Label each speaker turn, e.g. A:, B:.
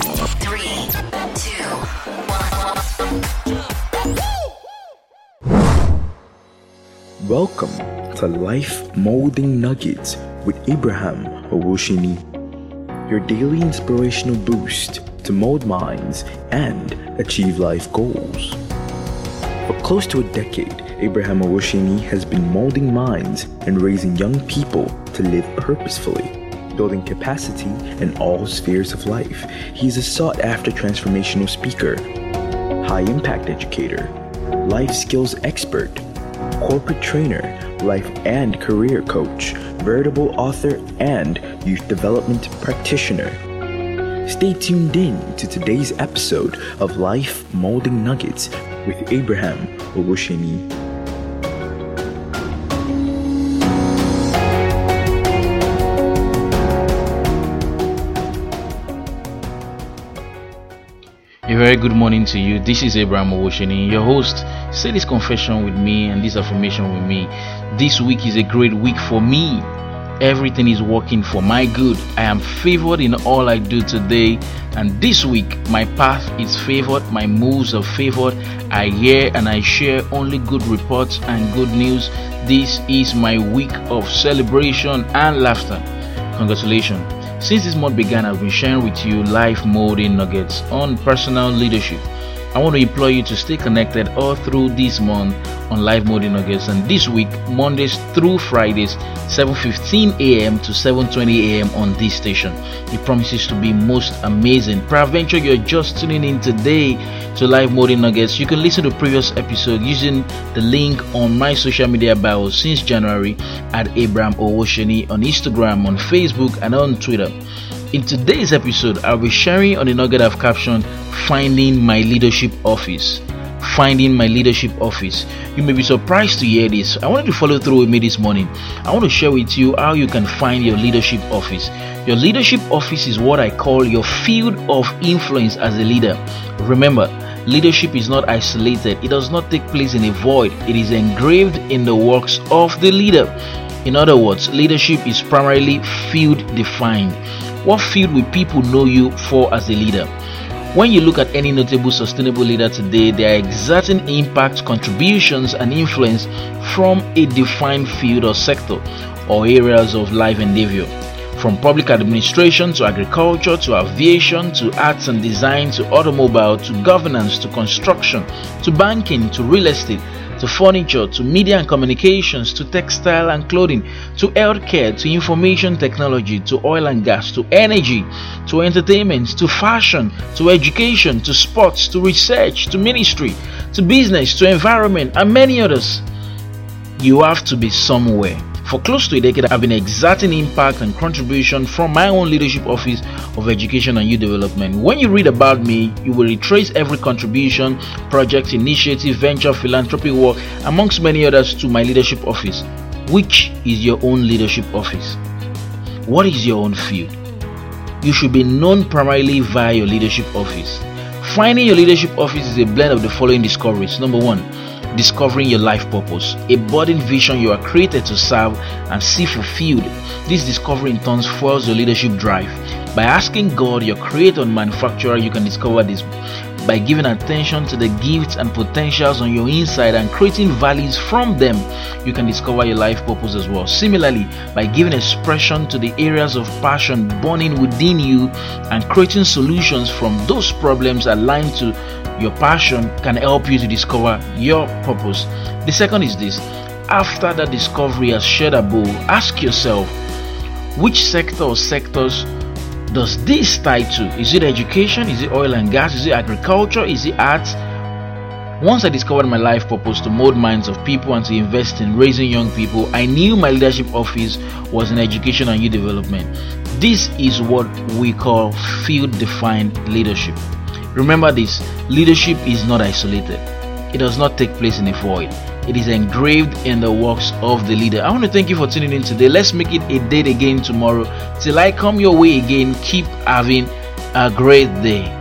A: Three, two,
B: Welcome to Life Molding Nuggets with Abraham Owoseni, your daily inspirational boost to mold minds and achieve life goals. For close to a decade, Abraham Owoseni has been molding minds and raising young people to live purposefully, building capacity in all spheres of life. He is a sought after transformational speaker, high impact educator, life skills expert, corporate trainer, life and career coach, veritable author, and youth development practitioner. Stay tuned in to today's episode of Life Molding Nuggets with Abraham
C: Owoseni. Very good morning to you. This is Abraham Owoseni, your host. Say this confession with me and this affirmation with me. This week is a great week for me. Everything is working for my good. I am favored in all I do today. And this week, my path is favored, my moves are favored. I hear and I share only good reports and good news. This is my week of celebration and laughter. Congratulations. Since this month began, I've been sharing with you life molding nuggets on personal leadership. I want to implore you to stay connected all through this month on Life Molding Nuggets and this week Mondays through Fridays 7:15 a.m. to 7:20 a.m. on this station. It promises to be most amazing. Peradventure you're just tuning in today to Life Molding Nuggets. You can listen to previous episode using the link on my social media bio since January at Abraham Owoseni on Instagram, on Facebook, and on Twitter. In today's episode, I'll be sharing on the nugget I've captioned Finding My Leadership Office. Finding my leadership office. You may be surprised to hear this. I wanted to follow through with me this morning. I want to share with you how you can find your leadership office. Your leadership office is what I call your field of influence as a leader. Remember, leadership is not isolated, it does not take place in a void, it is engraved in the works of the leader. In other words, leadership is primarily field defined. What field will people know you for as a leader? When you look at any notable sustainable leader today, they are exerting impact, contributions, and influence from a defined field or sector or areas of life endeavor. From public administration to agriculture to aviation to arts and design to automobile to governance to construction to banking to real estate to furniture to media and communications to textile and clothing to healthcare to information technology to oil and gas to energy to entertainment to fashion to education to sports to research to ministry to business to environment and many others. You have to be somewhere. For close to a decade, I've been exerting impact and contribution from my own leadership office of education and youth development. When you read about me, you will retrace every contribution, project, initiative, venture, philanthropic work, amongst many others, to my leadership office. Which is your own leadership office? What is your own field? You should be known primarily via your leadership office. Finding your leadership office is a blend of the following discoveries. Number one, discovering your life purpose, a burning vision you are created to serve and see fulfilled. This discovery in turn fuels your leadership drive. By asking God, your creator and manufacturer, you can discover this. By giving attention to the gifts and potentials on your inside and creating values from them, you can discover your life purpose as well. Similarly, by giving expression to the areas of passion burning within you and creating solutions from those problems aligned to your passion can help you to discover your purpose. The second is this after that discovery has shed above, ask yourself which sector or sectors does this tie to? Is it education? Is it oil and gas? Is it agriculture? Is it arts? Once I discovered my life purpose to mold minds of people and to invest in raising young people, I knew my leadership office was in education and youth development. This is what we call field defined leadership. Remember this leadership is not isolated, it does not take place in a void. It is engraved in the works of the leader. I want to thank you for tuning in today. Let's make it a date again tomorrow. Till I come your way again, keep having a great day.